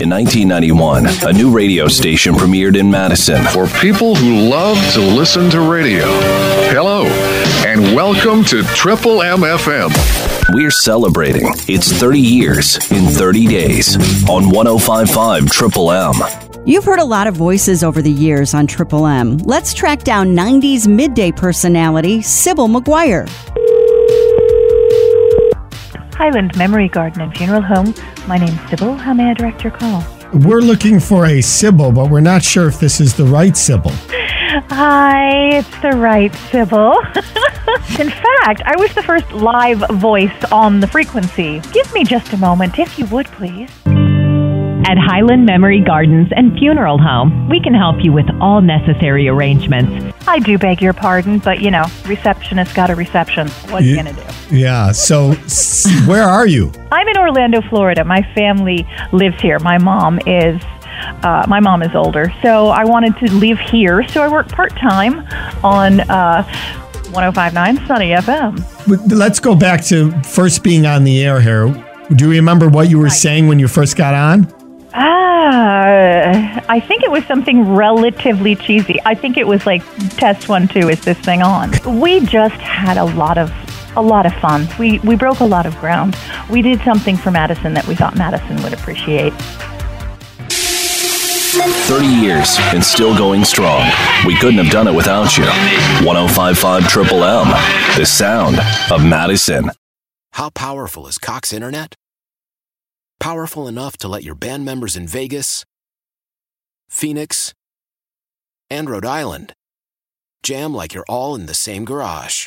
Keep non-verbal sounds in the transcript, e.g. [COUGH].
In 1991, a new radio station premiered in Madison. For people who love to listen to radio, hello, and welcome to Triple MFM. We're celebrating its 30 years in 30 days on 1055 Triple M. You've heard a lot of voices over the years on Triple M. Let's track down 90s midday personality Sybil McGuire. Highland Memory Garden and Funeral Home. My name's Sybil. How may I direct your call? We're looking for a Sybil, but we're not sure if this is the right Sybil. Hi, it's the right Sybil. [LAUGHS] In fact, I was the first live voice on the frequency. Give me just a moment, if you would, please. At Highland Memory Gardens and Funeral Home, we can help you with all necessary arrangements. I do beg your pardon, but you know, receptionist got a reception. What are you Ye- going to do? Yeah. So, where are you? I'm in Orlando, Florida. My family lives here. My mom is. Uh, my mom is older, so I wanted to live here. So I work part time on uh, 1059 Sunny FM. Let's go back to first being on the air here. Do you remember what you were saying when you first got on? Ah, I think it was something relatively cheesy. I think it was like test one, two, is this thing on? We just had a lot of a lot of fun. We we broke a lot of ground. We did something for Madison that we thought Madison would appreciate. 30 years and still going strong. We couldn't have done it without you. 1055 Triple M, the sound of Madison. How powerful is Cox Internet? Powerful enough to let your band members in Vegas, Phoenix, and Rhode Island jam like you're all in the same garage.